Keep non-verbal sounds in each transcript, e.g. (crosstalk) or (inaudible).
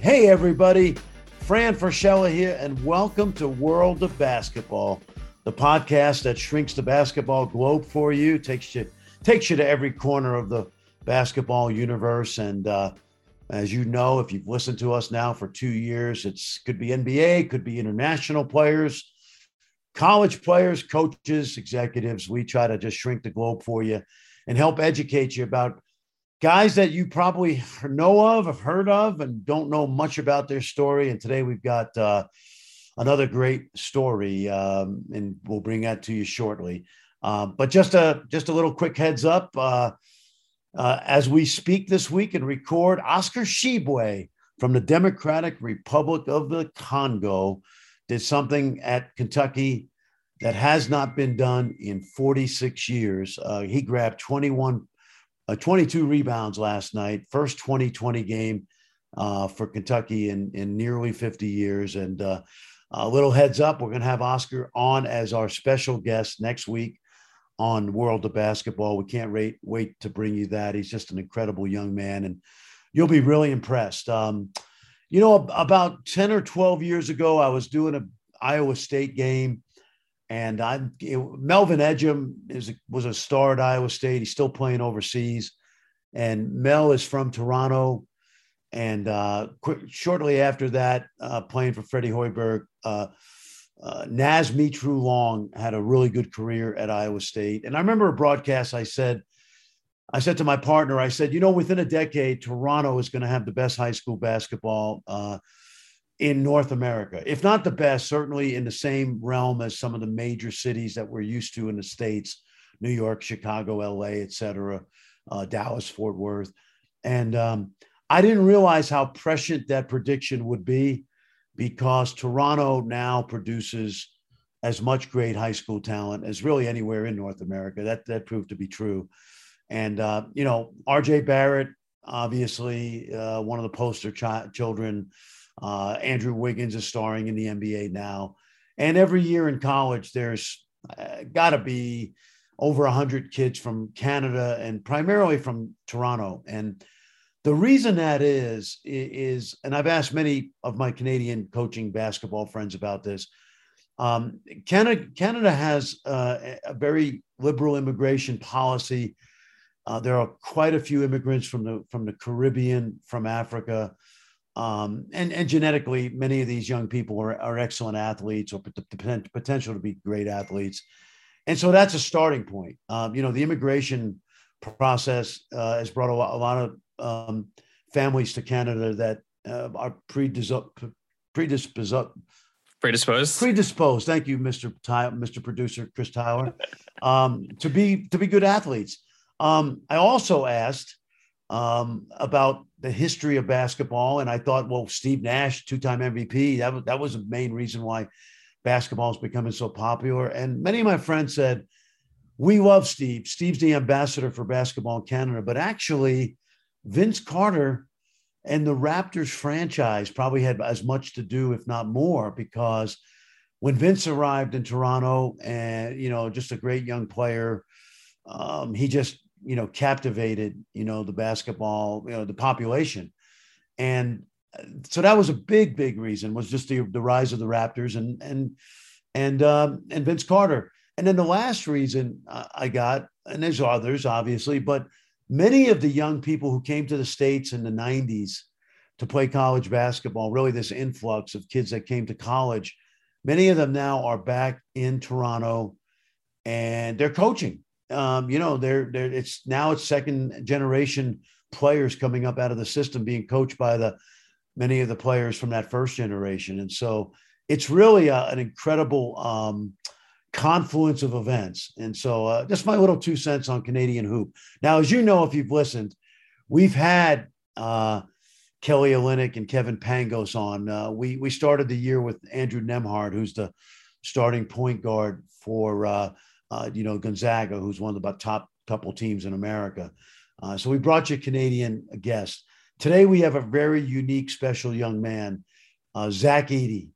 Hey, everybody. Fran Fraschilla here, and welcome to World of Basketball, the podcast that shrinks the basketball globe for you, takes you takes you to every corner of the basketball universe. And uh, as you know, if you've listened to us now for two years, it's could be NBA, could be international players, college players, coaches, executives. We try to just shrink the globe for you and help educate you about guys that you probably (laughs) know of, have heard of, and don't know much about their story. And today we've got uh, another great story, um, and we'll bring that to you shortly. Uh, but just a just a little quick heads up. Uh, uh, as we speak this week and record, Oscar Tshiebwe from the Democratic Republic of the Congo did something at Kentucky that has not been done in 46 years. Uh, he grabbed 21, uh, 22 rebounds last night, first 2020 game uh, for Kentucky in, in nearly 50 years. And uh, a little heads up, we're going to have Oscar on as our special guest next week on World of Basketball. We can't wait, wait to bring you that. He's just an incredible young man, and you'll be really impressed. Um, you know, about 10 or 12 years ago, I was doing a Iowa State game, and I Melvin Ejim is was a star at Iowa State. He's still playing overseas, and Mel is from Toronto. And uh, shortly after that, uh, playing for Freddie Hoiberg, uh, uh, Mitrou-Long had a really good career at Iowa State. And I remember a broadcast I said, I said to my partner, I said, you know, within a decade, Toronto is going to have the best high school basketball uh, in North America. If not the best, certainly in the same realm as some of the major cities that we're used to in the States, New York, Chicago, LA, et cetera, uh, Dallas, Fort Worth. And um, I didn't realize how prescient that prediction would be because Toronto now produces as much great high school talent as really anywhere in North America. That that proved to be true. And uh, you know, R.J. Barrett, obviously uh, one of the poster ch- children. Uh, Andrew Wiggins is starring in the NBA now, and every year in college, there's uh, got to be over hundred kids from Canada and primarily from Toronto. And the reason that is, is, and I've asked many of my Canadian coaching basketball friends about this. Um, Canada, Canada has uh, a very liberal immigration policy. Uh, there are quite a few immigrants from the from the Caribbean, from Africa, um, and and genetically, many of these young people are, are excellent athletes or the potential to be great athletes, and so that's a starting point. Um, you know, the immigration process uh, has brought a lot, a lot of um, families to Canada that uh, are predisposed, predisposed, predisposed. Predisposed. Thank you, Mr. Ty- Mr. Producer Chris Tyler, um, to be to be good athletes. Um, I also asked um, about the history of basketball, and I thought, well, Steve Nash, two-time MVP, that was that was the main reason why basketball is becoming so popular. And many of my friends said, "We love Steve. Steve's the ambassador for basketball in Canada, but actually." Vince Carter and the Raptors franchise probably had as much to do, if not more, because when Vince arrived in Toronto and, you know, just a great young player, um, he just, you know, captivated, you know, the basketball, you know, the population. And uh, so that was a big, big reason was just the, the rise of the Raptors and, and, and, um, and Vince Carter. And then the last reason I got, and there's others obviously, but many of the young people who came to the States in the 90s to play college basketball, really this influx of kids that came to college, many of them now are back in Toronto and they're coaching. Um, you know, they're, they're it's now it's second generation players coming up out of the system being coached by the many of the players from that first generation. And so it's really a, an incredible um, confluence of events. And so, uh, just my little two cents on Canadian hoop. Now, as you know, if you've listened, we've had uh, Kelly Olynyk and Kevin Pangos on. Uh, we we started the year with Andrew Nembhard, who's the starting point guard for uh, uh, you know Gonzaga, who's one of the top couple teams in America. Uh, so we brought you a Canadian guest. Today we have a very unique, special young man, Zach Edey.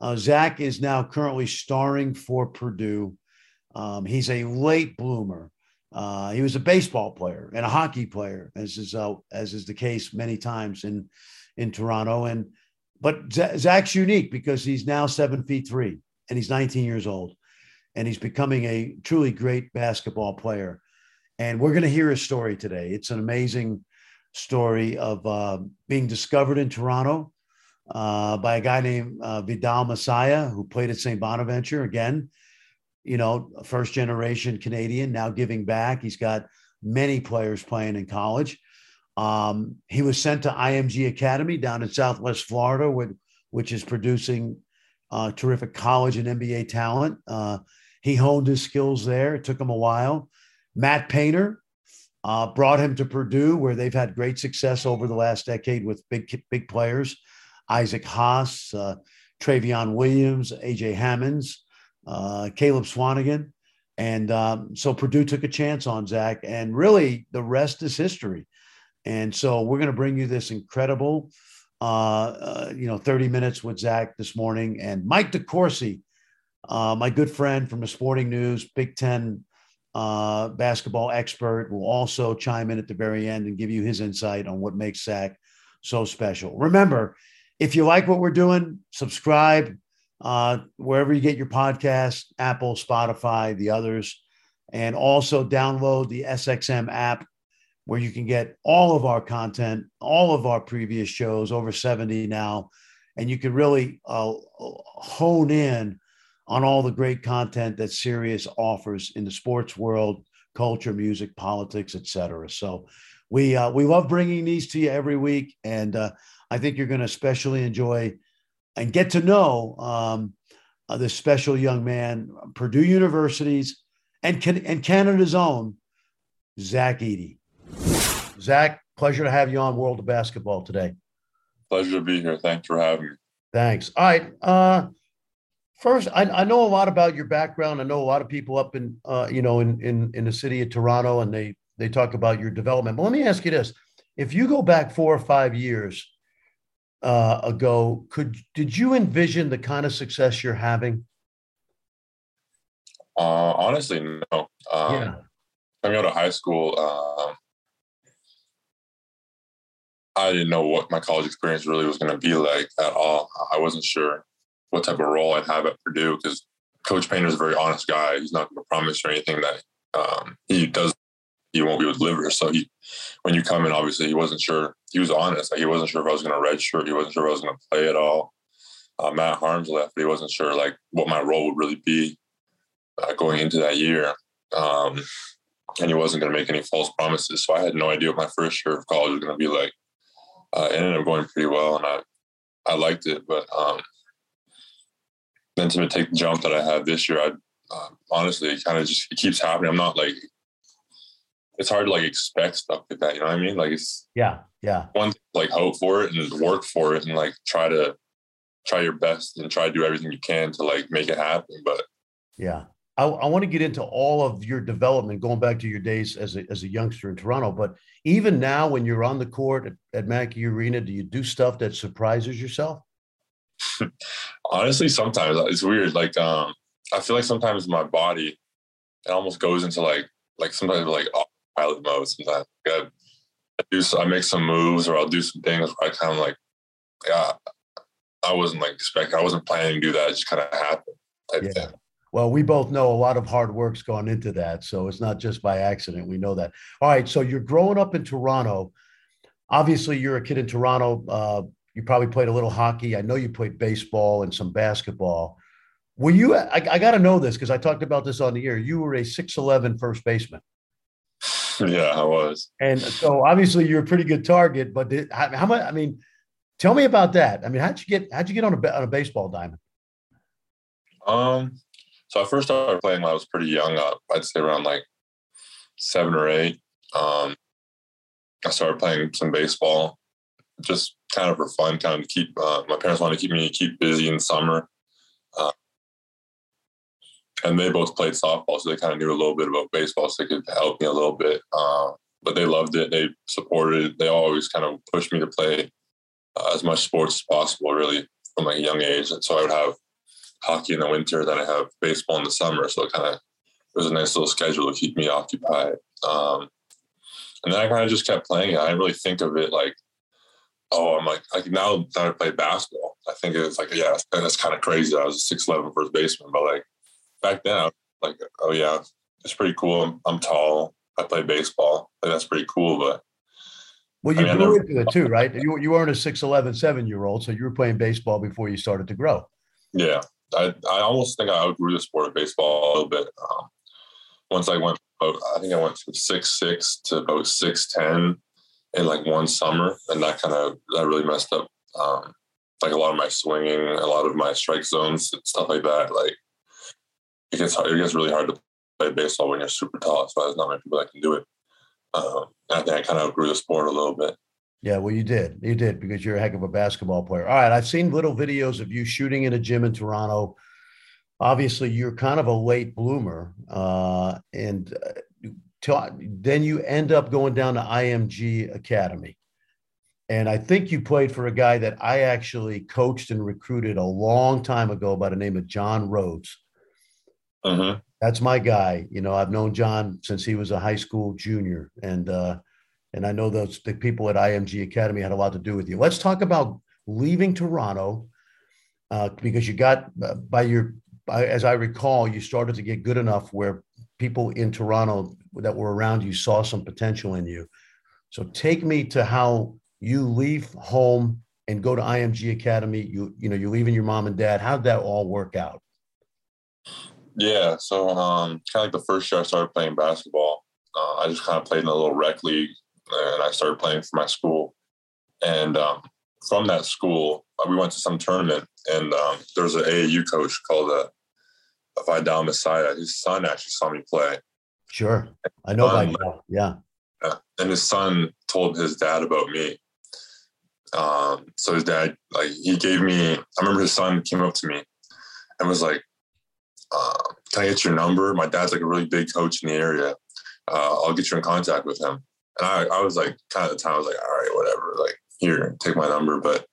Uh, Zach is now currently starring for Purdue. Um, he's a late bloomer. Uh, he was a baseball player and a hockey player, as is uh, as is the case many times in in Toronto. And but Zach's unique because he's now seven feet three and he's 19 years old, and he's becoming a truly great basketball player. And we're going to hear his story today. It's an amazing story of uh, being discovered in Toronto uh, by a guy named uh, Vidal Massiah, who played at St. Bonaventure again. You know, first generation Canadian, now giving back. He's got many players playing in college. Um, he was sent to IMG Academy down in Southwest Florida, with, which is producing uh, terrific college and NBA talent. Uh, he honed his skills there. It took him a while. Matt Painter uh, brought him to Purdue, where they've had great success over the last decade with big big players, Isaac Haas, uh, Trevion Williams, AJ Hammons, uh, Caleb Swanigan. And um, so Purdue took a chance on Zach, and really the rest is history. And so we're going to bring you this incredible, uh, uh, you know, 30 minutes with Zach this morning. And Mike DeCourcy, uh, my good friend from the Sporting News, Big Ten uh, basketball expert, will also chime in at the very end and give you his insight on what makes Zach so special. Remember, if you like what we're doing, subscribe uh, wherever you get your podcast, Apple, Spotify, the others, and also download the SXM app where you can get all of our content, all of our previous shows, over 70 now, and you can really uh, hone in on all the great content that Sirius offers in the sports world, culture, music, politics, etc. So we uh, we love bringing these to you every week, and uh, I think you're going to especially enjoy and get to know um, uh, this special young man, Purdue University's and and Canada's own Zach Edey. Zach, pleasure to have you on World of Basketball today. Pleasure to be here. Thanks for having me. Thanks. All right. First, I, I, know a lot about your background. I know a lot of people up in, uh, you know, in, in in the city of Toronto, and they they talk about your development. But let me ask you this: If you go back four or five years uh, ago, could did you envision the kind of success you're having? Uh, honestly, no. Um, yeah. Coming out of high school, uh, I didn't know what my college experience really was going to be like at all. I wasn't sure what type of role I'd have at Purdue because Coach Painter is a very honest guy. He's not going to promise you anything that um, he does. He won't be able to deliver. So he, when you come in, obviously he wasn't sure. He was honest. Like he wasn't sure if I was going to redshirt. He wasn't sure if I was going to play at all. Uh, Matt Haarms left, but he wasn't sure like what my role would really be uh, going into that year. Um, and he wasn't going to make any false promises. So I had no idea what my first year of college was going to be like uh, it ended up going pretty well, and I I liked it. But um, then to take the jump that I had this year, I uh, honestly it kind of just it keeps happening. I'm not like it's hard to like expect stuff like that. You know what I mean? Like it's yeah, yeah. One like hope for it and work for it and like try to try your best and try to do everything you can to like make it happen. But yeah, I, I want to get into all of your development, going back to your days as a, as a youngster in Toronto. But even now, when you're on the court at, at Mackey Arena, do you do stuff that surprises yourself? Honestly, sometimes it's weird. Like, um, I feel like sometimes my body it almost goes into like like sometimes like pilot mode. Sometimes I, I do I make some moves or I'll do some things where I kind of like yeah I wasn't like expecting I wasn't planning to do that. It just kind of happened type yeah. thing. Well, we both know a lot of hard work's gone into that. So it's not just by accident. We know that. All right. So you're growing up in Toronto. Obviously, you're a kid in Toronto. Uh, you probably played a little hockey. I know you played baseball and some basketball. Were you, I, I got to know this because I talked about this on the air. You were a 6'11 first baseman. (sighs) Yeah, I was. And so obviously you're a pretty good target, but did, how, how much, I mean, tell me about that. I mean, how'd you get, how'd you get on a, on a baseball diamond? Um, so I first started playing when I was pretty young. Uh, I'd say around like seven or eight. Um, I started playing some baseball, just kind of for fun, kind of keep. Uh, my parents wanted to keep me keep busy in summer, uh, and they both played softball, so they kind of knew a little bit about baseball, so they could help me a little bit. Uh, but they loved it. They supported it. They always kind of pushed me to play uh, as much sports as possible, really, from like a young age. And so I would have hockey in the winter, then I have baseball in the summer. So it kind of it was a nice little schedule to keep me occupied. Um, and then I kind of just kept playing. I didn't really think of it like Oh, I'm like, like now that I play basketball, I think it's like, yeah, that's kind of crazy. I was a 6'11 first baseman, but like back then, I was like, oh yeah, it's pretty cool. I'm, I'm tall. I play baseball. Like, that's pretty cool. But well, you I mean, grew never, into it too, right? You, you weren't a 6'11 seven year old, so you were playing baseball before you started to grow. Yeah. I, I almost think I outgrew the sport of baseball a little bit. Um, once I went, I think I went from six six to about six ten in like one summer, and that kind of that really messed up um, like a lot of my swinging, a lot of my strike zones, stuff like that. Like it gets hard, it gets really hard to play baseball when you're super tall. So there's not many people that can do it. Um, I think I kind of grew the sport a little bit. Yeah, well, you did. You did because you're a heck of a basketball player. All right, I've seen little videos of you shooting in a gym in Toronto. Obviously, you're kind of a late bloomer, uh, and then you end up going down to IMG Academy. And I think you played for a guy that I actually coached and recruited a long time ago by the name of John Rhodes. Uh-huh. That's my guy. You know, I've known John since he was a high school junior, and uh, and I know those the people at IMG Academy had a lot to do with you. Let's talk about leaving Toronto uh, because you got uh, by your by, as I recall, you started to get good enough where people in Toronto that were around you saw some potential in you. So take me to how you leave home and go to IMG Academy. You you know you're leaving your mom and dad. How did that all work out? Yeah, so um, kind of like the first year I started playing basketball, uh, I just kind of played in a little rec league, and I started playing for my school. And um, from that school, uh, we went to some tournament, and um, there was an AAU coach called uh, Vidal Massiah. His son actually saw me play. Sure, I know Vidal. Yeah. yeah, and his son told his dad about me, um, so his dad, like, he gave me. I remember his son came up to me and was like, uh, "Can I get your number?" My dad's like a really big coach in the area. Uh, I'll get you in contact with him. And I, I was like, kind of the time, I was like, "All right, whatever. Like, here, take my number." But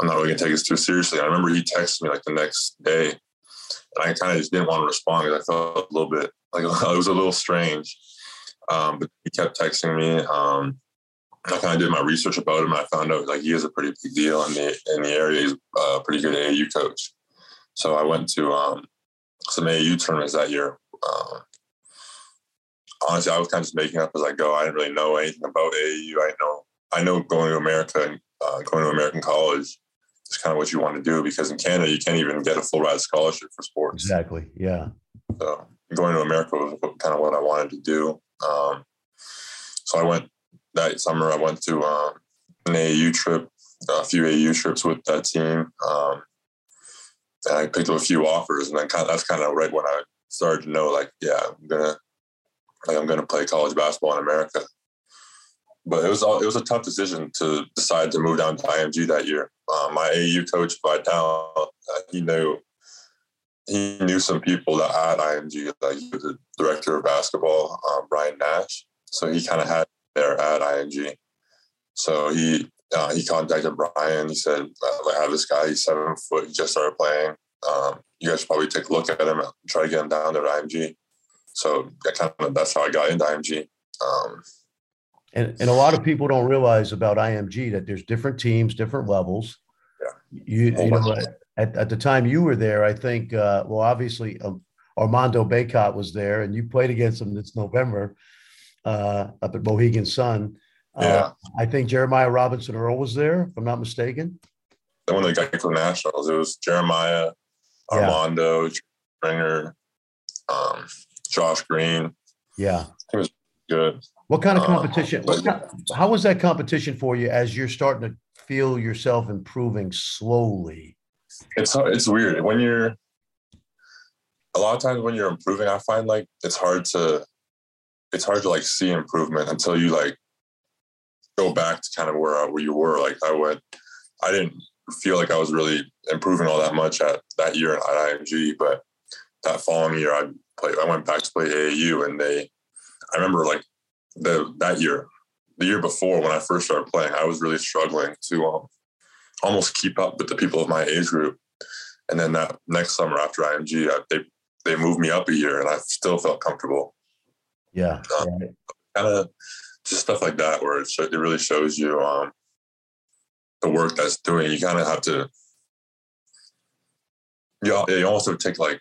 I'm not really gonna take this too seriously. I remember he texted me like the next day, and I kind of just didn't want to respond because I felt a little bit like (laughs) it was a little strange. Um, but he kept texting me. Um, I kind of did my research about him, and I found out like he is a pretty big deal in the in the area. He's a pretty good AAU coach. So I went to um, some AAU tournaments that year. Um, honestly, I was kind of just making up as I go. I didn't really know anything about AAU. I know I know going to America and uh, going to American college is kind of what you want to do because in Canada you can't even get a full ride scholarship for sports. Exactly. Yeah. So going to America was kind of what I wanted to do. Um, so I went that summer, I went to um, an AAU trip, a few AAU trips with that team. Um, and I picked up a few offers, and then kind of, that's kind of right when I started to know, like, yeah, I'm gonna, like, I'm gonna play college basketball in America. But it was all, it was a tough decision to decide to move down to IMG that year. Uh, my AU coach Vidal, uh, he knew he knew some people that at IMG, like he was the director of basketball, uh, Brian Nash. So he kind of had there at IMG. So he uh, he contacted Brian. He said, "I have this guy. He's seven foot. He just started playing. Um, you guys should probably take a look at him and try to get him down at IMG." So that kind of that's how I got into IMG. Um, and and a lot of people don't realize about IMG that there's different teams, different levels. Yeah. You, you know, at, at the time you were there, I think, uh, well, obviously, uh, Armando Bacot was there, and you played against him this November uh, up at Mohegan Sun. Uh, yeah. I think Jeremiah Robinson Earl was there, if I'm not mistaken. The one that got for nationals, it was Jeremiah, Armando, yeah. Springer, um, Josh Green. Yeah, it was good. What kind of um, competition? Kind, how was that competition for you as you're starting to feel yourself improving slowly? It's it's weird when you're. A lot of times when you're improving, I find like it's hard to it's hard to like see improvement until you like go back to kind of where where you were. Like I went, I didn't feel like I was really improving all that much at that year at IMG, but that following year I played. I went back to play AAU, and they. I remember like the that year, the year before when I first started playing, I was really struggling to um, almost keep up with the people of my age group. And then that next summer after IMG, I, they they moved me up a year, and I still felt comfortable. Yeah. Um, right. Kind of just stuff like that where it, it really shows you um, the work that's doing, you kind of have to. You, you also take like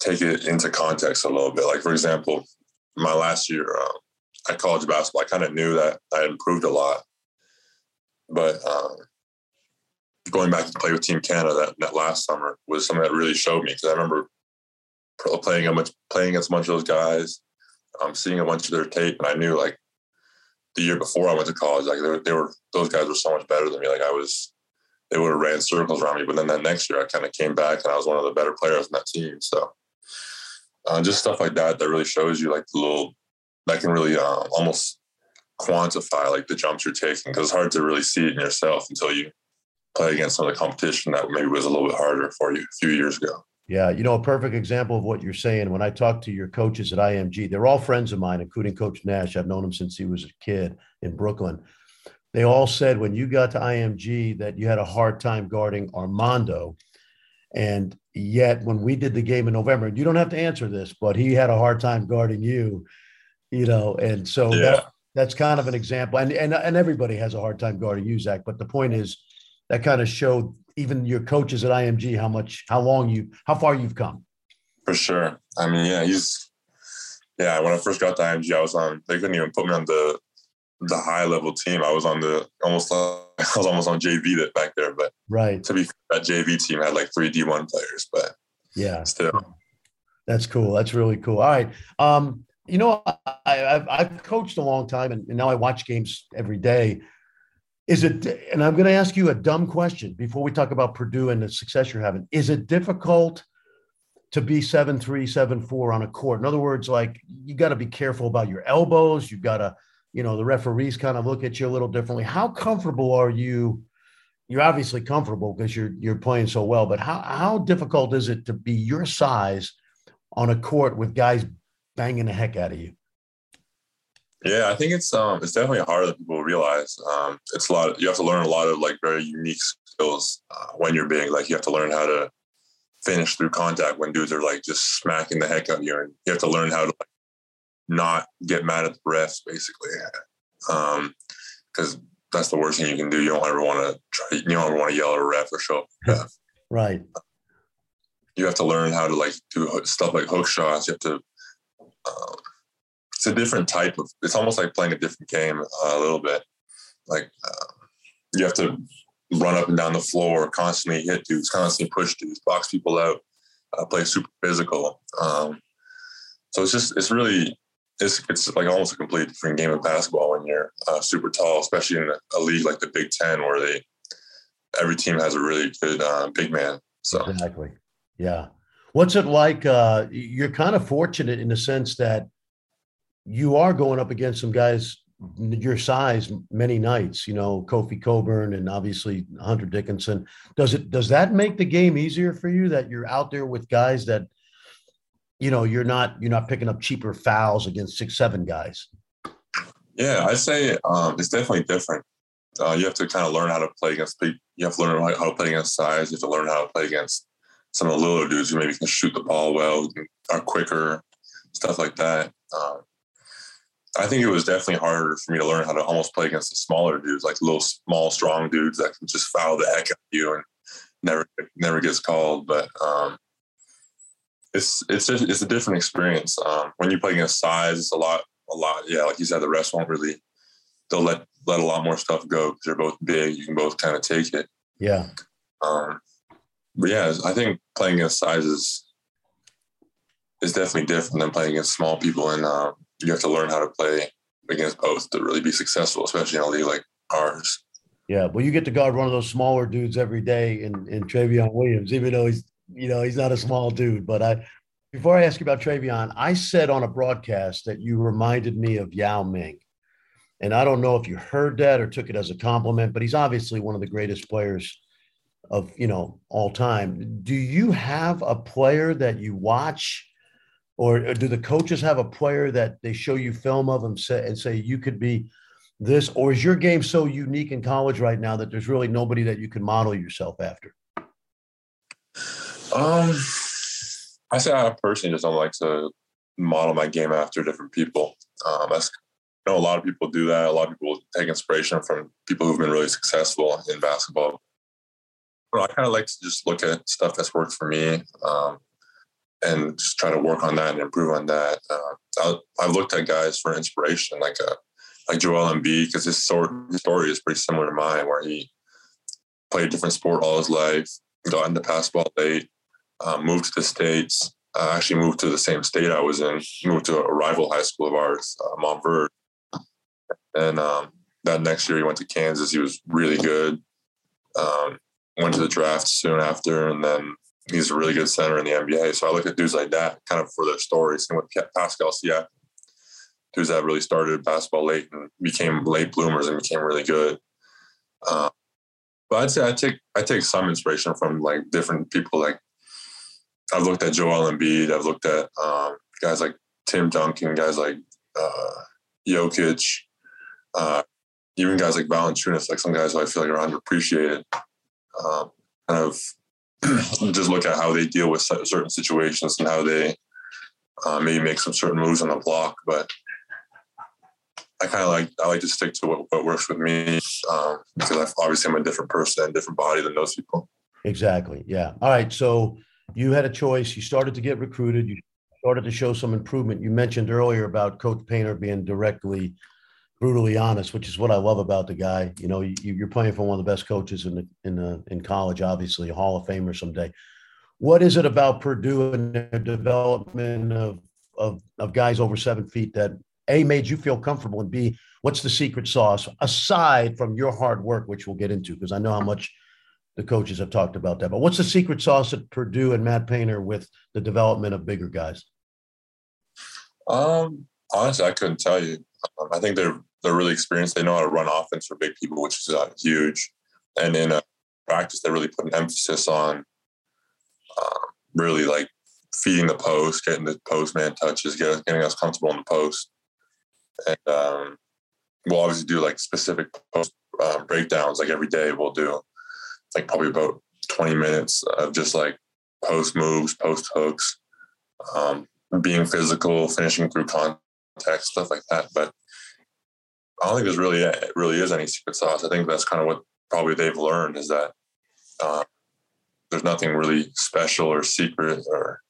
take it into context a little bit. Like for example, my last year um, at college basketball, I kind of knew that I improved a lot, but um, going back to play with Team Canada that, that last summer was something that really showed me because I remember playing a much playing against a bunch of those guys, um, seeing a bunch of their tape, and I knew like the year before I went to college, like they were, they were those guys were so much better than me. Like I was, they would have ran circles around me. But then that next year, I kind of came back and I was one of the better players on that team. So uh, just stuff like that that really shows you like the little that can really uh, almost quantify like the jumps you're taking because it's hard to really see it in yourself until you play against some of the competition that maybe was a little bit harder for you a few years ago. Yeah, you know, a perfect example of what you're saying. When I talk to your coaches at IMG, they're all friends of mine, including Coach Nash. I've known him since he was a kid in Brooklyn. They all said when you got to IMG that you had a hard time guarding Armando. And yet, when we did the game in November, you don't have to answer this, but he had a hard time guarding you, you know. And so yeah. that, that's kind of an example. And, and, and everybody has a hard time guarding you, Zach. But the point is, that kind of showed even your coaches at IMG how much, how long you, how far you've come. For sure. I mean, yeah, he's, yeah. When I first got to IMG, I was on. They couldn't even put me on the the high level team. I was on the almost. (laughs) I was almost on JV that back there, but right to be fair, that JV team had like three D one players, but yeah, still. That's cool. That's really cool. All right. Um, you know, I, have I've coached a long time, and, and now I watch games every day. Is it, and I'm going to ask you a dumb question before we talk about Purdue and the success you're having. Is it difficult to be seven three, seven four on a court? In other words, like you got to be careful about your elbows. You've got to, you know, the referees kind of look at you a little differently. How comfortable are you? You're obviously comfortable because you're you're playing so well, but how how difficult is it to be your size on a court with guys banging the heck out of you? Yeah, I think it's um it's definitely harder than people realize. Um, it's a lot. Of, you have to learn a lot of like very unique skills uh, when you're big. Like you have to learn how to finish through contact when dudes are like just smacking the heck out of you, and you have to learn how to like, not get mad at the refs, basically, because um, that's the worst thing you can do. You don't ever want to try. You don't ever want to yell at a ref or show. up. (laughs) right. You have to learn how to like do stuff like hook shots. You have to. Um, it's a different type of. It's almost like playing a different game uh, a little bit. Like uh, you have to run up and down the floor, constantly hit dudes, constantly push dudes, box people out, uh, play super physical. Um, so it's just it's really it's it's like almost a complete different game of basketball when you're uh, super tall, especially in a league like the Big Ten where they every team has a really good uh, big man. So exactly, yeah. What's it like? Uh, you're kind of fortunate in the sense that you are going up against some guys your size many nights, you know, Kofi Cockburn and obviously Hunter Dickinson. Does it does that make the game easier for you that you're out there with guys that you know you're not you're not picking up cheaper fouls against six seven guys? Yeah, I'd say um, it's definitely different. Uh, you have to kind of learn how to play against people. You have to learn how to play against size. You have to learn how to play against some of the little dudes who maybe can shoot the ball well, are quicker, stuff like that. Um, I think it was definitely harder for me to learn how to almost play against the smaller dudes, like little small, strong dudes that can just foul the heck out of you and never never gets called. But um, it's it's a, it's a different experience. Um, when you play against size, it's a lot a lot. Yeah, like you said, the rest won't really they'll let let a lot more stuff go because they're both big. You can both kind of take it. Yeah. Um, but yeah, I think playing against sizes is definitely different than playing against small people and. Um, you have to learn how to play against both to really be successful, especially in a league like ours. Yeah, well, you get to guard one of those smaller dudes every day in, in Trevion Williams, even though he's you know he's not a small dude. But I, before I ask you about Trevion, I said on a broadcast that you reminded me of Yao Ming, and I don't know if you heard that or took it as a compliment, but he's obviously one of the greatest players of you know all time. Do you have a player that you watch? or do the coaches have a player that they show you film of and say, and say you could be this or is your game so unique in college right now that there's really nobody that you can model yourself after um i say i personally just don't like to model my game after different people um that's know a lot of people do that. A lot of people take inspiration from people who've been really successful in basketball. Well, I kind of like to just look at stuff that's worked for me um, and just try to work on that and improve on that. Uh, I've looked at guys for inspiration, like a uh, like Joel Embiid, because his story is pretty similar to mine, where he played a different sport all his life, got into basketball late, um, moved to the states. I actually moved to the same state I was in, moved to a rival high school of ours, uh, Montverde. And um, that next year he went to Kansas. He was really good. Um, went to the draft soon after, and then he's a really good center in the NBA. So I look at dudes like that kind of for their stories. And with Pascal Siakam, dudes that really started basketball late and became late bloomers and became really good. Uh, but I'd say I take I take some inspiration from like different people. Like I've looked at Joel Embiid. I've looked at um, guys like Tim Duncan, guys like uh, Jokic, uh, even guys like Valanciunas, like some guys who I feel like are underappreciated. Um, kind of (clears throat) just look at how they deal with certain situations and how they uh, maybe make some certain moves on the block. But I kind of like I like to stick to what, what works with me um, because I obviously I'm a different person, different body than those people. Exactly. Yeah. All right. So you had a choice. You started to get recruited. You started to show some improvement. You mentioned earlier about Coach Painter being directly brutally honest, which is what I love about the guy. You know, you, are playing for one of the best coaches in the, in the, in college, obviously a Hall of Famer someday. What is it about Purdue and their development of, of, of guys over seven feet that a made you feel comfortable, and B, what's the secret sauce aside from your hard work, which we'll get into because I know how much the coaches have talked about that. But what's the secret sauce at Purdue and Matt Painter with the development of bigger guys? Um, honestly, I couldn't tell you. Um, I think they're they're really experienced. They know how to run offense for big people, which is uh, huge. And in uh, practice, they really put an emphasis on uh, really like feeding the post, getting the post man touches, getting, getting us comfortable in the post. And um, we'll obviously do like specific post um, breakdowns, like every day we'll do like probably about 20 minutes of just like post moves, post hooks, um, being physical, finishing through contact, stuff like that. But I don't think there's really really is any secret sauce. I think that's kind of what probably they've learned is that uh, there's nothing really special or secret or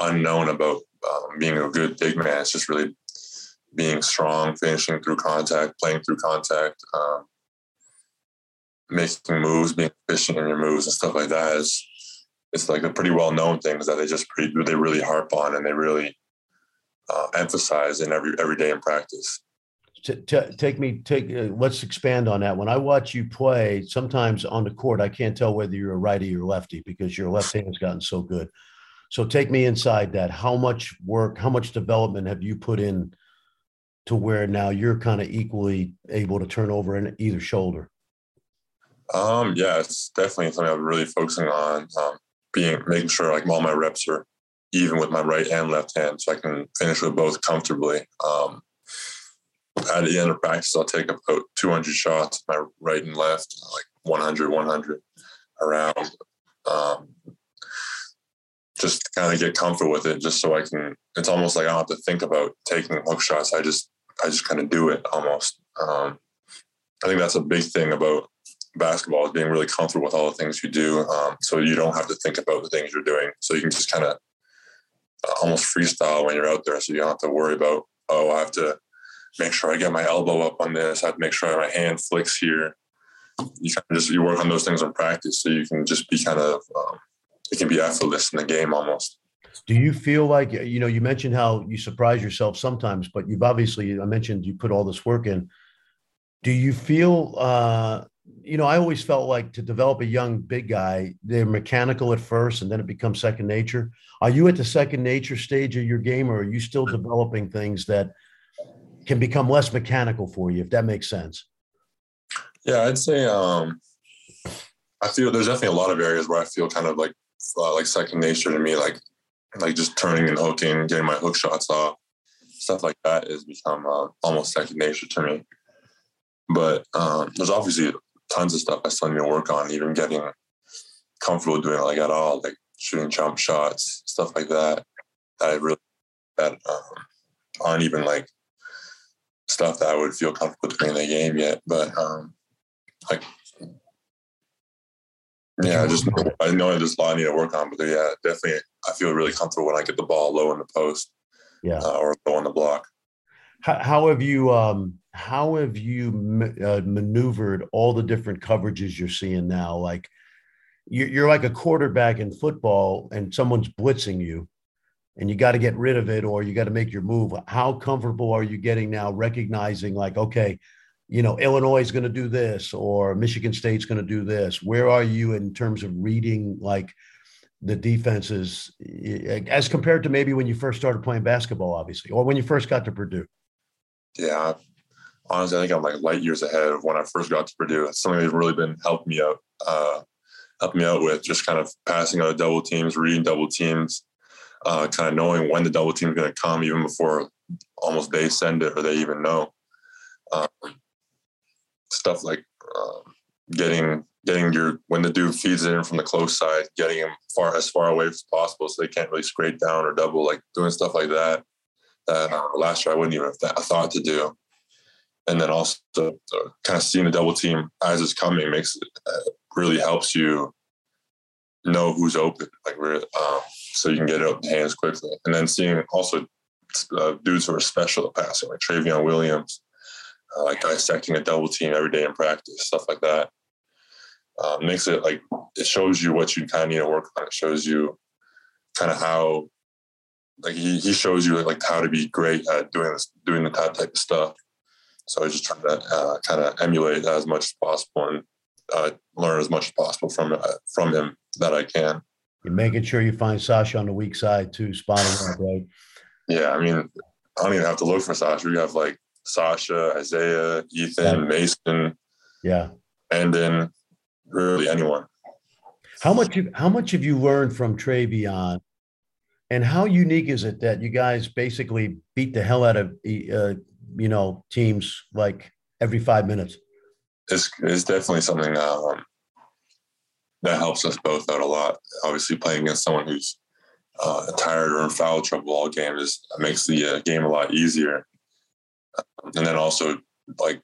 unknown about um, being a good big man. It's just really being strong, finishing through contact, playing through contact, um, making moves, being efficient in your moves and stuff like that. Is it's like a pretty well known things that they just pretty, they really harp on and they really uh, emphasize in every every day in practice to, to take me take uh, let's expand on that. When i watch you play sometimes on the court i can't tell whether you're a righty or lefty because your left hand's gotten so good. So take me inside that. How much work how much development have you put in to where now you're kind of equally able to turn over in either shoulder? Um yeah it's definitely something i'm really focusing on um, being making sure like all my reps are even with my right and left hand so i can finish with both comfortably. Um at the end of practice, I'll take about 200 shots, my right and left, like 100, 100 around. Um, just kind of get comfortable with it, just so I can. It's almost like I don't have to think about taking hook shots. I just, I just kind of do it almost. Um, I think that's a big thing about basketball is being really comfortable with all the things you do. Um, so you don't have to think about the things you're doing. So you can just kind of uh, almost freestyle when you're out there. So you don't have to worry about, oh, I have to make sure I get my elbow up on this. I have to make sure my hand flicks here. You kind of just you work on those things in practice, so you can just be kind of um, it can be effortless in the game almost. Do you feel like you know you mentioned how you surprise yourself sometimes, but you've obviously I mentioned you put all this work in. Do you feel uh, you know, I always felt like to develop a young big guy, they're mechanical at first and then it becomes second nature. Are you at the second nature stage of your game or are you still developing things that can become less mechanical for you, if that makes sense. Yeah, I'd say um, I feel there's definitely a lot of areas where I feel kind of like uh, like second nature to me, like like just turning and hooking, getting my hook shots off, stuff like that has become uh, almost second nature to me. But um, there's obviously tons of stuff I still need to work on, even getting comfortable doing like at all, like shooting jump shots, stuff like that. That I really that um, aren't even like stuff that I would feel comfortable doing in the game yet. But um, like, yeah, I just I know there's a lot I need to work on. But yeah, definitely, I feel really comfortable when I get the ball low in the post, yeah, uh, or low on the block. How, how have you um, how have you uh, maneuvered all the different coverages you're seeing now? Like you're like a quarterback in football, and someone's blitzing you and you got to get rid of it or you got to make your move. How comfortable are you getting now recognizing like, okay, you know, Illinois is going to do this or Michigan State's going to do this? Where are you in terms of reading like the defenses as compared to maybe when you first started playing basketball, obviously, or when you first got to Purdue? Yeah, honestly, I think I'm like light years ahead of when I first got to Purdue. Something that's really been helping me out, uh, helping me out with just kind of passing out double teams, reading double teams, uh, kind of knowing when the double team is going to come, even before almost they send it or they even know. Um, stuff like um, getting getting your when the dude feeds it in from the close side, getting him far as far away as possible so they can't really scrape down or double, like doing stuff like that. That uh, last year I wouldn't even have th- thought to do. And then also uh, kind of seeing the double team as it's coming makes it uh, really helps you know who's open. Like um, so you can get it up the hands quickly. And then seeing also uh, dudes who are special at passing, like Trevion Williams, uh, like dissecting a double team every day in practice, stuff like that. Um, makes it like it shows you what you kind of need to work on. It shows you kind of how, like he, he shows you like how to be great at doing this, doing that type of stuff. So I was just trying to uh, kind of emulate as much as possible and uh, learn as much as possible from uh, from him that I can. You're making sure you find Sasha on the weak side too, spotting (laughs) up, right? Yeah, I mean, I don't even have to look for Sasha. You have like Sasha, Isaiah, Ethan, Mason. Yeah. And then really anyone. How much how much have you learned from Trevion? And how unique is it that you guys basically beat the hell out of uh, you know teams like every five minutes? It's, definitely something um, that helps us both out a lot. Obviously, playing against someone who's uh, tired or in foul trouble all game is makes the uh, game a lot easier. And then also like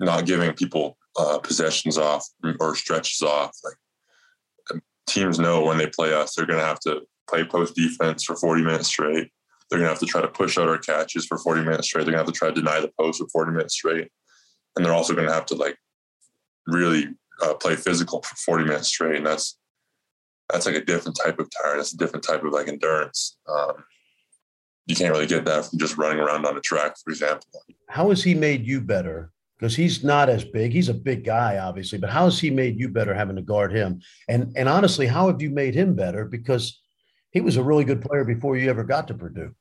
not giving people uh, possessions off or stretches off. Like teams know when they play us, they're going to have to play post defense for 40 minutes straight. They're going to have to try to push out our catches for 40 minutes straight. They're going to have to try to deny the post for 40 minutes straight. And they're also going to have to like really uh, play physical for 40 minutes straight. And that's, that's like a different type of tire. That's a different type of like endurance. Um, you can't really get that from just running around on a track, for example. How has he made you better? Because he's not as big. He's a big guy, obviously, but how has he made you better having to guard him? And and honestly, how have you made him better? Because he was a really good player before you ever got to Purdue.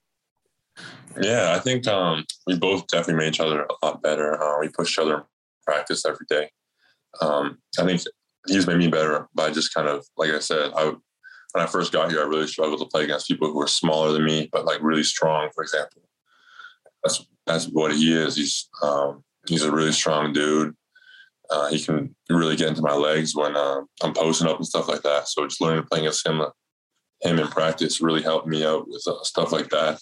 Yeah, I think um, we both definitely made each other a lot better. Uh, we push each other in practice every day um, I think he's made me better by just kind of like I said, I when I first got here, I really struggled to play against people who were smaller than me, but like really strong. For example, that's that's what he is. He's um, he's a really strong dude. Uh, he can really get into my legs when uh, I'm posting up and stuff like that. So just learning to play against him, him in practice really helped me out with uh, stuff like that.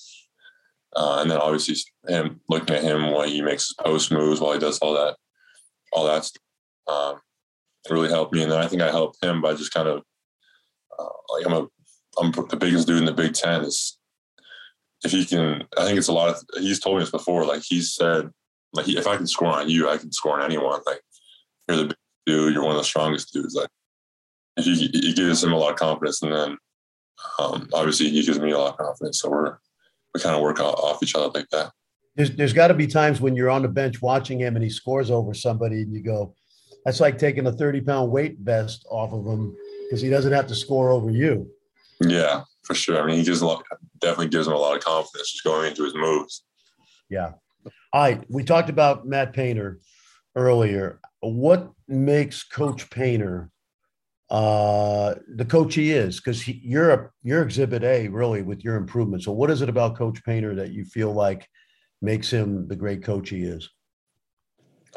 Uh, and then obviously him looking at him while he makes his post moves, while he does all that, all that stuff um, really helped me. And then I think I helped him by just kind of uh, like I'm a I'm the biggest dude in the Big Ten. Is if he can, I think it's a lot of. He's told me this before. Like he said, like he, if I can score on you, I can score on anyone. Like you're the big dude, you're one of the strongest dudes. Like he, he gives him a lot of confidence, and then um, obviously he gives me a lot of confidence. So we're we kind of work off each other like that. There's there's got to be times when you're on the bench watching him and he scores over somebody, and you go, that's like taking a 30 pound weight vest off of him because he doesn't have to score over you. Yeah, for sure. I mean, he gives a lot, definitely gives him a lot of confidence just going into his moves. Yeah. All right. We talked about Matt Painter earlier. What makes Coach Painter uh, the coach he is? Because you're a, you're Exhibit A, really, with your improvement. So, what is it about Coach Painter that you feel like makes him the great coach he is?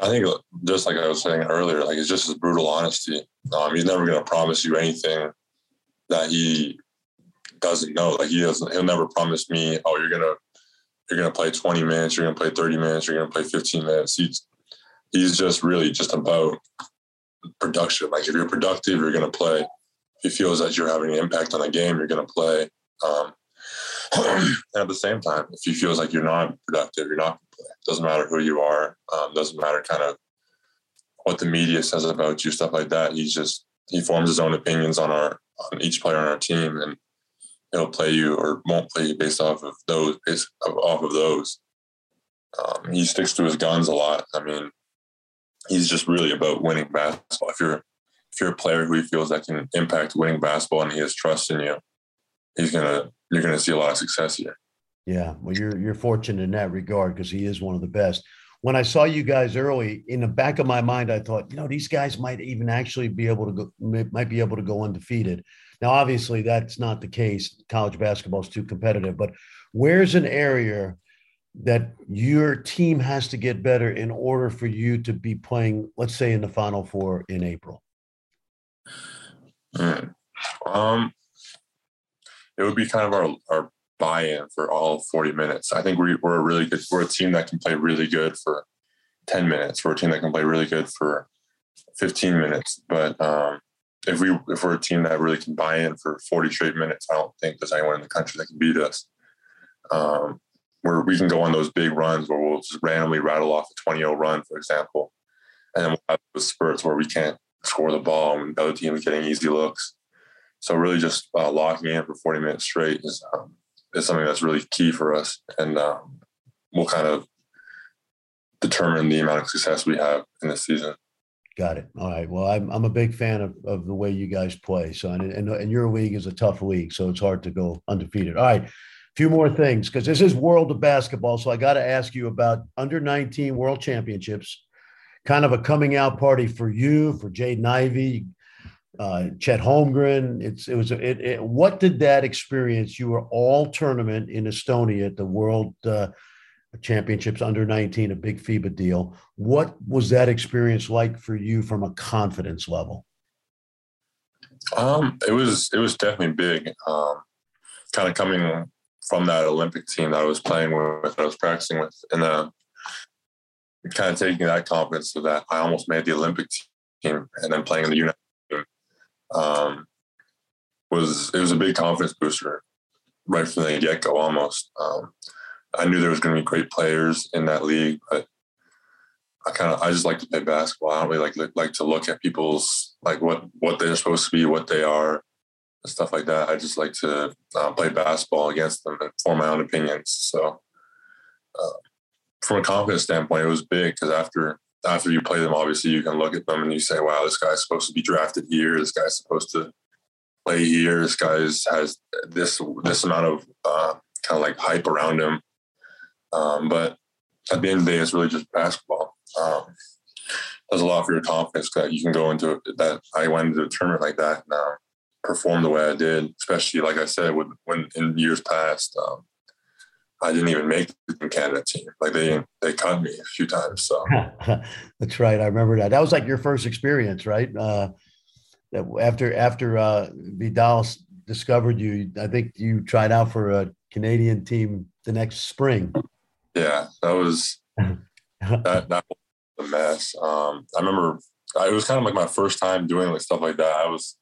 I think just like I was saying earlier, like it's just his brutal honesty. Um, he's never going to promise you anything that he doesn't know. Like he doesn't, he'll never promise me, oh, you're gonna, you're to play 20 minutes, you're to play 30 minutes, you're to play 15 minutes. He's, he's just really just about production. Like if you're productive, you're going to play. If he feels that you're having an impact on the game, you're going to play. Um, (clears throat) and at the same time, if he feels like you're not productive, you're not going to play. Doesn't matter who you are. Um, doesn't matter kind of what the media says about you, stuff like that. He's just he forms his own opinions on our on each player on our team, and he'll play you or won't play you based off of those based off of those. Um, he sticks to his guns a lot. I mean, he's just really about winning basketball. If you're if you're a player who he feels that can impact winning basketball and he has trust in you, he's gonna you're gonna see a lot of success here. Yeah, well, you're you're fortunate in that regard because he is one of the best. When I saw you guys early, in the back of my mind, I thought, you know, these guys might even actually be able to go, might be able to go undefeated. Now, obviously, that's not the case. College basketball is too competitive. But where's an area that your team has to get better in order for you to be playing, let's say, in the Final Four in April? Mm. Um, it would be kind of our, our buy-in for all 40 minutes. I think we, we're a really good, we're a team that can play really good for 10 minutes. We're a team that can play really good for 15 minutes. But um, if we if we're a team that really can buy in for 40 straight minutes, I don't think there's anyone in the country that can beat us. Um, where we can go on those big runs where we'll just randomly rattle off a 20 0 run, for example. And then we'll have those spurts where we can't score the ball and the other team is getting easy looks. So really just uh, locking in for 40 minutes straight is um, is something that's really key for us. And um, we'll kind of determine the amount of success we have in this season. Got it. All right. Well, I'm, I'm a big fan of, of the way you guys play. So, and, and, and your league is a tough league, so it's hard to go undefeated. All right. Few more things because this is world of basketball. So I got to ask you about under 19 world championships, kind of a coming out party for you, for Jaden Ivey, uh, Chet Holmgren. It's, it was, it, it, what did that experience? You were all tournament in Estonia at the world, uh, championships under 19, a big FIBA deal. What was that experience like for you from a confidence level? Um, it was it was definitely big. Um, kind of coming from that Olympic team that I was playing with, I was practicing with, and uh, kind of taking that confidence so that I almost made the Olympic team, and then playing in the United um, was it was a big confidence booster right from the get go almost. Um, I knew there was going to be great players in that league, but I kind of I just like to play basketball. I don't really like like to look at people's like what what they're supposed to be, what they are, stuff like that. I just like to uh, play basketball against them and form my own opinions. So, uh, from a confidence standpoint, it was big because after after you play them, obviously you can look at them and you say, "Wow, this guy's supposed to be drafted here. This guy's supposed to play here. This guy's has this this amount of uh, kind of like hype around him." Um, but at the end of the day, it's really just basketball. Um, does a lot for your confidence that you can go into that. I went into a tournament like that and uh, perform the way I did, especially like I said, with, when in years past, um, I didn't even make the Canada team. Like they they cut me a few times. So (laughs) that's right. I remember that. That was like your first experience, right? Uh, after after uh, Vidal discovered you, I think you tried out for a Canadian team the next spring yeah, that was (laughs) that that was a mess. Um, I remember it was kind of like my first time doing like stuff like that. I was,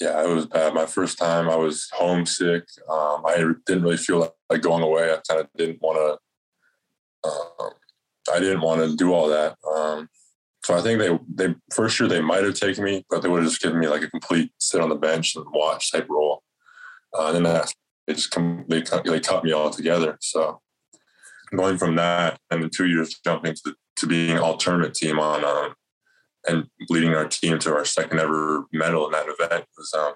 yeah, it was bad. My first time, I was homesick. Um, I didn't really feel like, like going away. I kind of didn't want to. Um, I didn't want to do all that. Um, so I think they they first year they might have taken me, but they would have just given me like a complete sit on the bench and watch type role. Uh, and then that they just come they cut, they cut me all together. So going from that and in two years jumping to, to being all tournament team on um, and leading our team to our second ever medal in that event was um,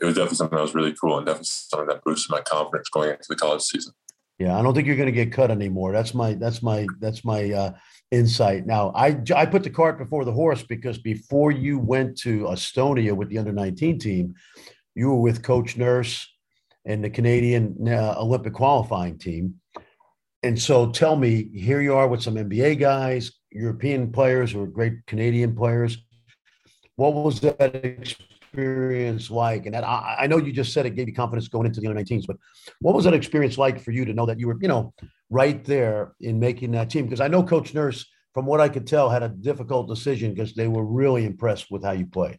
it was definitely something that was really cool and definitely something that boosted my confidence going into the college season. Yeah, I don't think you're going to get cut anymore. That's my that's my that's my uh, insight. Now, I I put the cart before the horse because before you went to Estonia with the under 19 team, you were with Coach Nurse and the Canadian uh, Olympic qualifying team and so tell me, here you are with some NBA guys, European players, or great Canadian players. What was that experience like? And that, I, I know you just said it gave you confidence going into the under 19s, but what was that experience like for you to know that you were, you know, right there in making that team? Because I know Coach Nurse, from what I could tell, had a difficult decision because they were really impressed with how you played.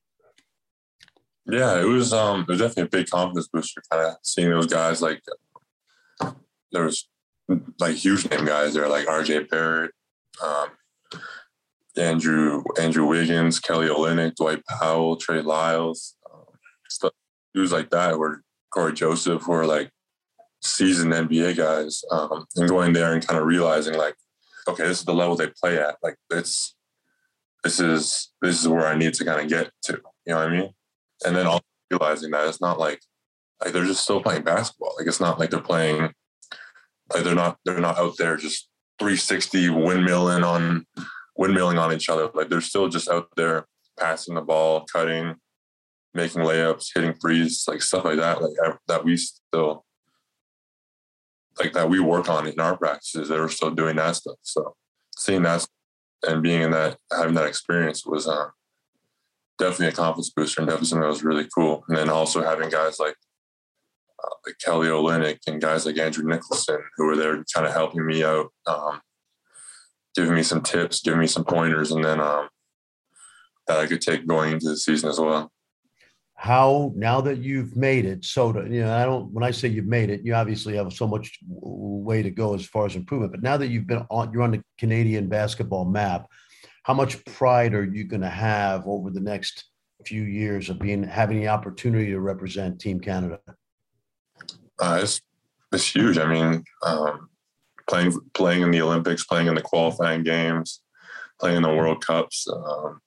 Yeah, it was um it was definitely a big confidence booster kind of seeing those guys like there was like huge name guys there like RJ Barrett, um, Andrew Andrew Wiggins, Kelly Olynyk, Dwight Powell, Trey Lyles, um, stuff dudes like that were Cory Joseph who are like seasoned NBA guys um, and going there and kind of realizing like okay this is the level they play at. Like it's this is this is where I need to kind of get to. You know what I mean? And then also realizing that it's not like like they're just still playing basketball. Like it's not like they're playing like they're not they're not out there just 360 windmilling on windmilling on each other. Like they're still just out there passing the ball, cutting, making layups, hitting threes, like stuff like that. Like that we still like that we work on in our practices. They're still doing that stuff. So seeing that and being in that having that experience was uh, definitely a confidence booster and definitely something that was really cool. And then also having guys like, uh, like Kelly Olynyk and guys like Andrew Nicholson who were there kind of helping me out, um, giving me some tips, giving me some pointers, and then um, that I could take going into the season as well. How now that you've made it, so to, you know, I don't. When I say you've made it, you obviously have so much way to go as far as improvement. But now that you've been on, you're on the Canadian basketball map how much pride are you going to have over the next few years of being having the opportunity to represent Team Canada? Uh, it's it's huge. I mean, um, playing playing in the Olympics, playing in the qualifying games, playing in the World Cups. Um,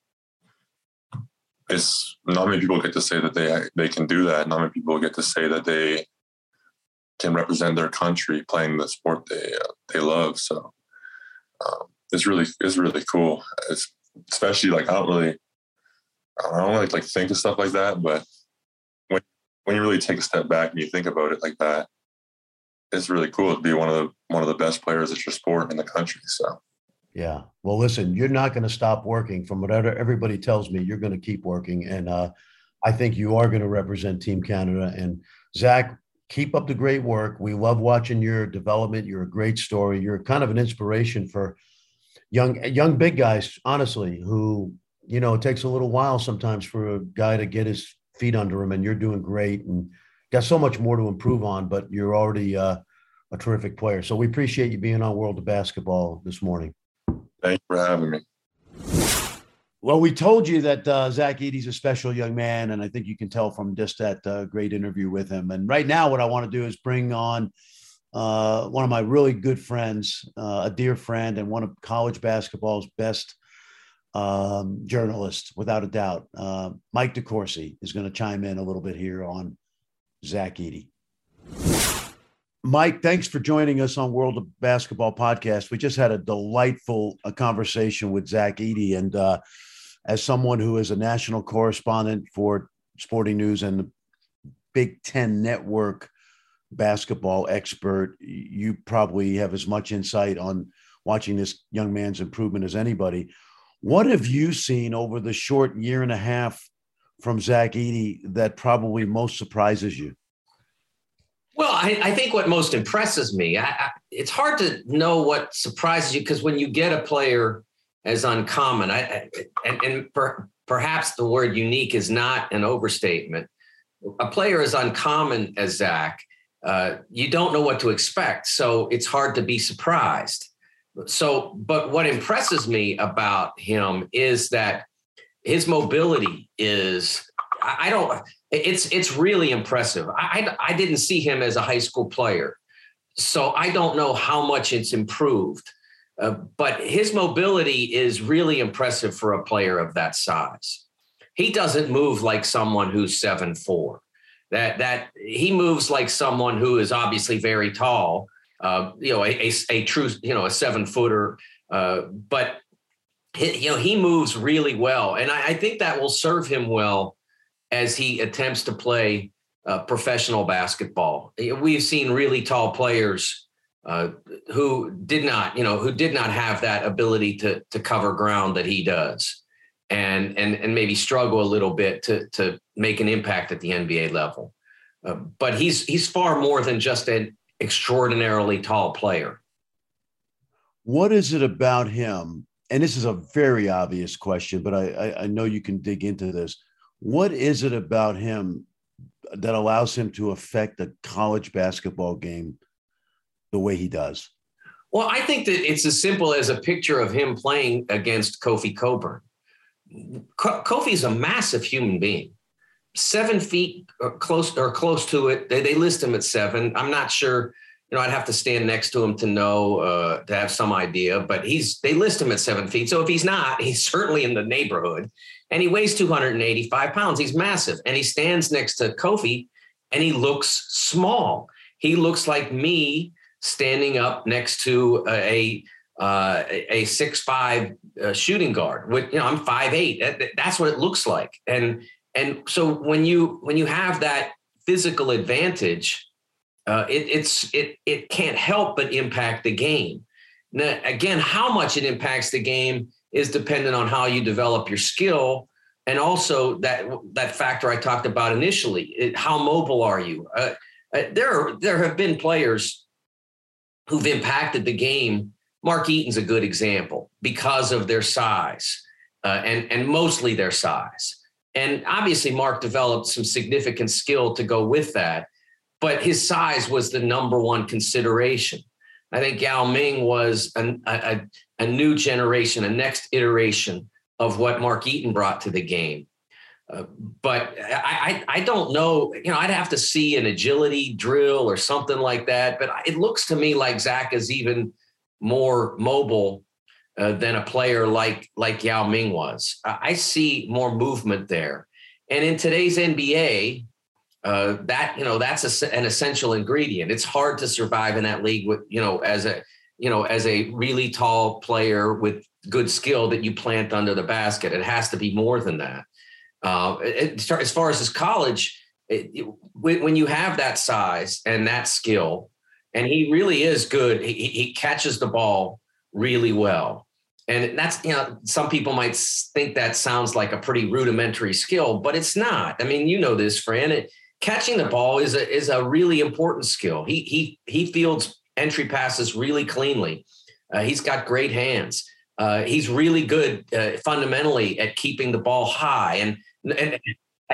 it's not many people get to say that they they can do that. Not many people get to say that they can represent their country playing the sport they uh, they love. So um, is really is really cool. It's especially like I don't really I don't like like think of stuff like that, but when when you really take a step back and you think about it like that, it's really cool to be one of the one of the best players at your sport in the country. So yeah. Well, listen, you're not going to stop working. From whatever everybody tells me, you're going to keep working, and uh, I think you are going to represent Team Canada. And Zach, keep up the great work. We love watching your development. You're a great story. You're kind of an inspiration for young young big guys, honestly, who you know it takes a little while sometimes for a guy to get his feet under him, and you're doing great and got so much more to improve on, but you're already uh, a terrific player. So we appreciate you being on World of Basketball this morning. Thanks for having me. Well, we told you that uh, Zach Edey's a special young man, and I think you can tell from just that uh, great interview with him. And right now, what I want to do is bring on uh, one of my really good friends, uh, a dear friend, and one of college basketball's best um, journalists, without a doubt. Uh, Mike DeCourcy is going to chime in a little bit here on Zach Edey. Mike, thanks for joining us on World of Basketball podcast. We just had a delightful uh, conversation with Zach Edey, and uh, as someone who is a national correspondent for Sporting News and the Big Ten Network basketball expert. You probably have as much insight on watching this young man's improvement as anybody. What have you seen over the short year and a half from Zach Edey that probably most surprises you? Well, I, I think what most impresses me, I, I, it's hard to know what surprises you because when you get a player as uncommon, I, and, and per, perhaps the word unique is not an overstatement. A player as uncommon as Zach, uh, you don't know what to expect. So it's hard to be surprised. So, but what impresses me about him is that his mobility is, I don't, it's, it's really impressive. I, I didn't see him as a high school player. So I don't know how much it's improved. Uh, but his mobility is really impressive for a player of that size. He doesn't move like someone who's seven four that that he moves like someone who is obviously very tall, uh, you know, a, a, a, true, you know, a seven footer, uh, but you know he moves really well, and I, I, think that will serve him well as he attempts to play uh, professional basketball. We've seen really tall players. Uh, who did not, you know, who did not have that ability to to cover ground that he does, and and and maybe struggle a little bit to to make an impact at the NBA level. Uh, but he's he's far more than just an extraordinarily tall player. What is it about him? And this is a very obvious question, but I, I, I know you can dig into this. What is it about him that allows him to affect a college basketball game the way he does? Well, I think that it's as simple as a picture of him playing against Kofi Cockburn. Kofi's a massive human being, seven feet or close or close to it. They, they list him at seven. I'm not sure. You know, I'd have to stand next to him to know uh, to have some idea. But he's they list him at seven feet. So if he's not, (laughs) he's certainly in the neighborhood. And he weighs 285 pounds. He's massive, and he stands next to Kofi, and he looks small. He looks like me standing up next to a uh, a six five uh, shooting guard. With you know, I'm five eight. That, that's what it looks like. And and so when you when you have that physical advantage, uh, it, it's it it can't help but impact the game. Now, again, how much it impacts the game is dependent on how you develop your skill, and also that that factor I talked about initially. It, how mobile are you? Uh, uh there are, there have been players who've impacted the game Mark Eaton's a good example because of their size uh, and, and mostly their size. And obviously, Mark developed some significant skill to go with that, but his size was the number one consideration. I think Yao Ming was an, a, a new generation, a next iteration of what Mark Eaton brought to the game. Uh, but I, I, I don't know. You know, I'd have to see an agility drill or something like that. But it looks to me like Zach is even more mobile uh, than a player like like Yao Ming was. I see more movement there, and in today's NBA, uh, that you know that's a, an essential ingredient. It's hard to survive in that league with you know as a you know as a really tall player with good skill that you plant under the basket. It has to be more than that. Uh, it, as far as his college, it, it, when you have that size and that skill, and he really is good. He, he catches the ball really well. And that's, you know, some people might think that sounds like a pretty rudimentary skill, but it's not. I mean, you know this, Fran. It, catching the ball is a is a really important skill. He he he fields entry passes really cleanly. Uh, he's got great hands. Uh, he's really good uh, fundamentally at keeping the ball high, and and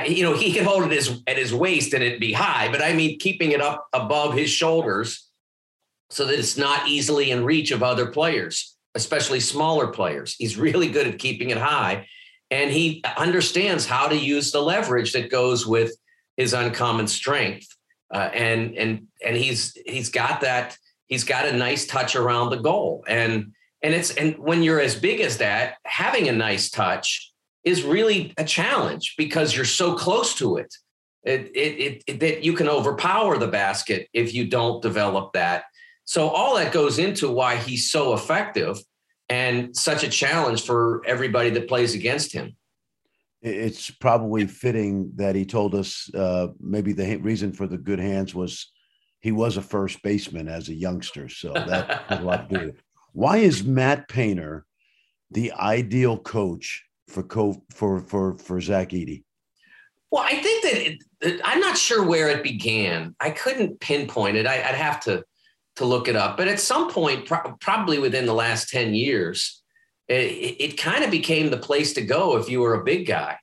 you know he can hold it his, at his waist and it be high, but I mean keeping it up above his shoulders so that it's not easily in reach of other players, especially smaller players. He's really good at keeping it high. And he understands how to use the leverage that goes with his uncommon strength. Uh, and and and he's he's got that he's got a nice touch around the goal and and it's and when you're as big as that having a nice touch is really a challenge because you're so close to it it, it, it, that you can overpower the basket if you don't develop that so all that goes into why he's so effective and such a challenge for everybody that plays against him. It's probably fitting that he told us uh, maybe the reason for the good hands was he was a first baseman as a youngster. So that has a lot to do with it. (laughs) Why is Matt Painter the ideal coach for co- for for for Zach Edey? Well, I think that it, I'm not sure where it began. I couldn't pinpoint it. I, would have to to look it up. But at some point, pro- probably within the last 10 years, it, it kind of became the place to go if you were a big guy.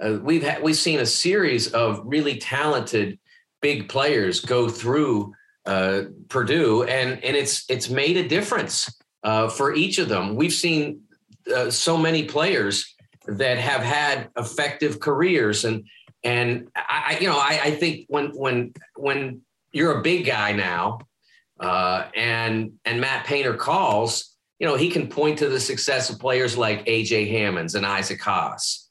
Uh, we've ha- we've seen a series of really talented big players go through uh, Purdue, and and it's it's made a difference uh, for each of them. We've seen uh, so many players that have had effective careers, and and I you know I, I think when when when you're a big guy now uh, and and Matt Painter calls, you know, he can point to the success of players like AJ Hammons and Isaac Haas.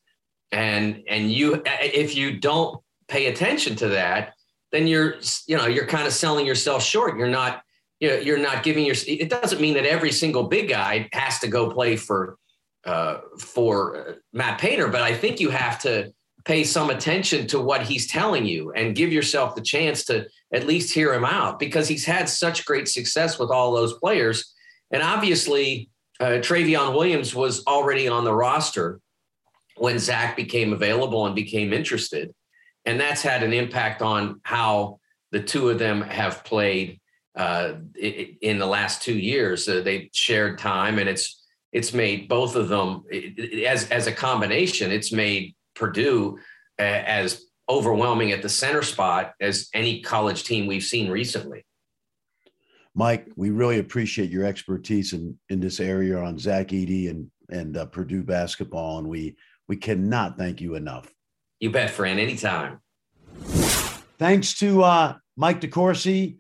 And and you if you don't pay attention to that, then you're you know you're kind of selling yourself short. You're not you know, you're not giving your. It doesn't mean that every single big guy has to go play for uh, for Matt Painter, but I think you have to pay some attention to what he's telling you and give yourself the chance to at least hear him out because he's had such great success with all those players. And obviously, uh, Trevion Williams was already on the roster when Zach became available and became interested. And that's had an impact on how the two of them have played uh, in the last two years. Uh, they shared time, and it's it's made both of them as as a combination. It's made Purdue uh, as overwhelming at the center spot as any college team we've seen recently. Mike, we really appreciate your expertise in, in this area on Zach Edey and and uh, Purdue basketball, and we we cannot thank you enough. You bet, Fran. Anytime. Thanks to uh, Mike DeCourcy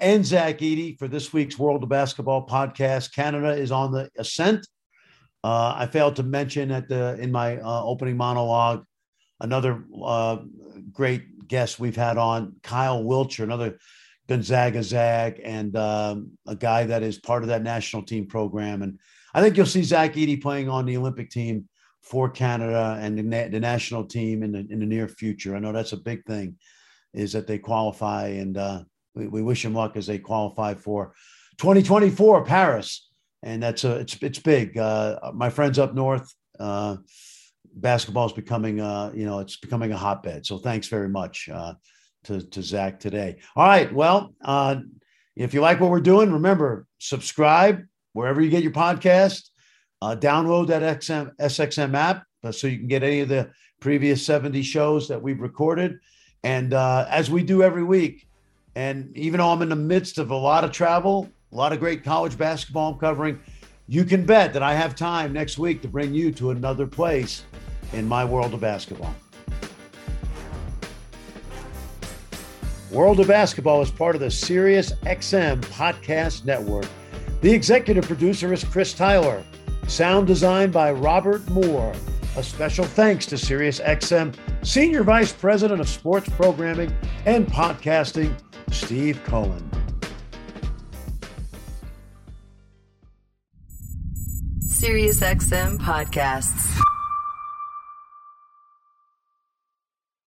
and Zach Edey for this week's World of Basketball podcast. Canada is on the ascent. Uh, I failed to mention at the in my uh, opening monologue another uh, great guest we've had on, Kyle Wiltjer, another Gonzaga Zag, and um, a guy that is part of that national team program. And I think you'll see Zach Edey playing on the Olympic team for Canada and the, na- the national team in the, in the near future. I know that's a big thing, is that they qualify, and uh, we, we wish him luck as they qualify for 2024 Paris. And that's a it's it's big. Uh, my friends up north, uh, basketball is becoming uh, you know it's becoming a hotbed. So thanks very much uh, to to Zach today. All right, well, uh, if you like what we're doing, remember subscribe wherever you get your podcast. Uh, download that XM, SXM app uh, so you can get any of the previous 70 shows that we've recorded. And uh, as we do every week, and even though I'm in the midst of a lot of travel, a lot of great college basketball I'm covering, you can bet that I have time next week to bring you to another place in my world of basketball. World of Basketball is part of the Sirius XM Podcast Network. The executive producer is Chris Tyler. Sound designed by Robert Moore. A special thanks to Sirius XM Senior Vice President of Sports Programming and Podcasting, Steve Cohen. SiriusXM Podcasts.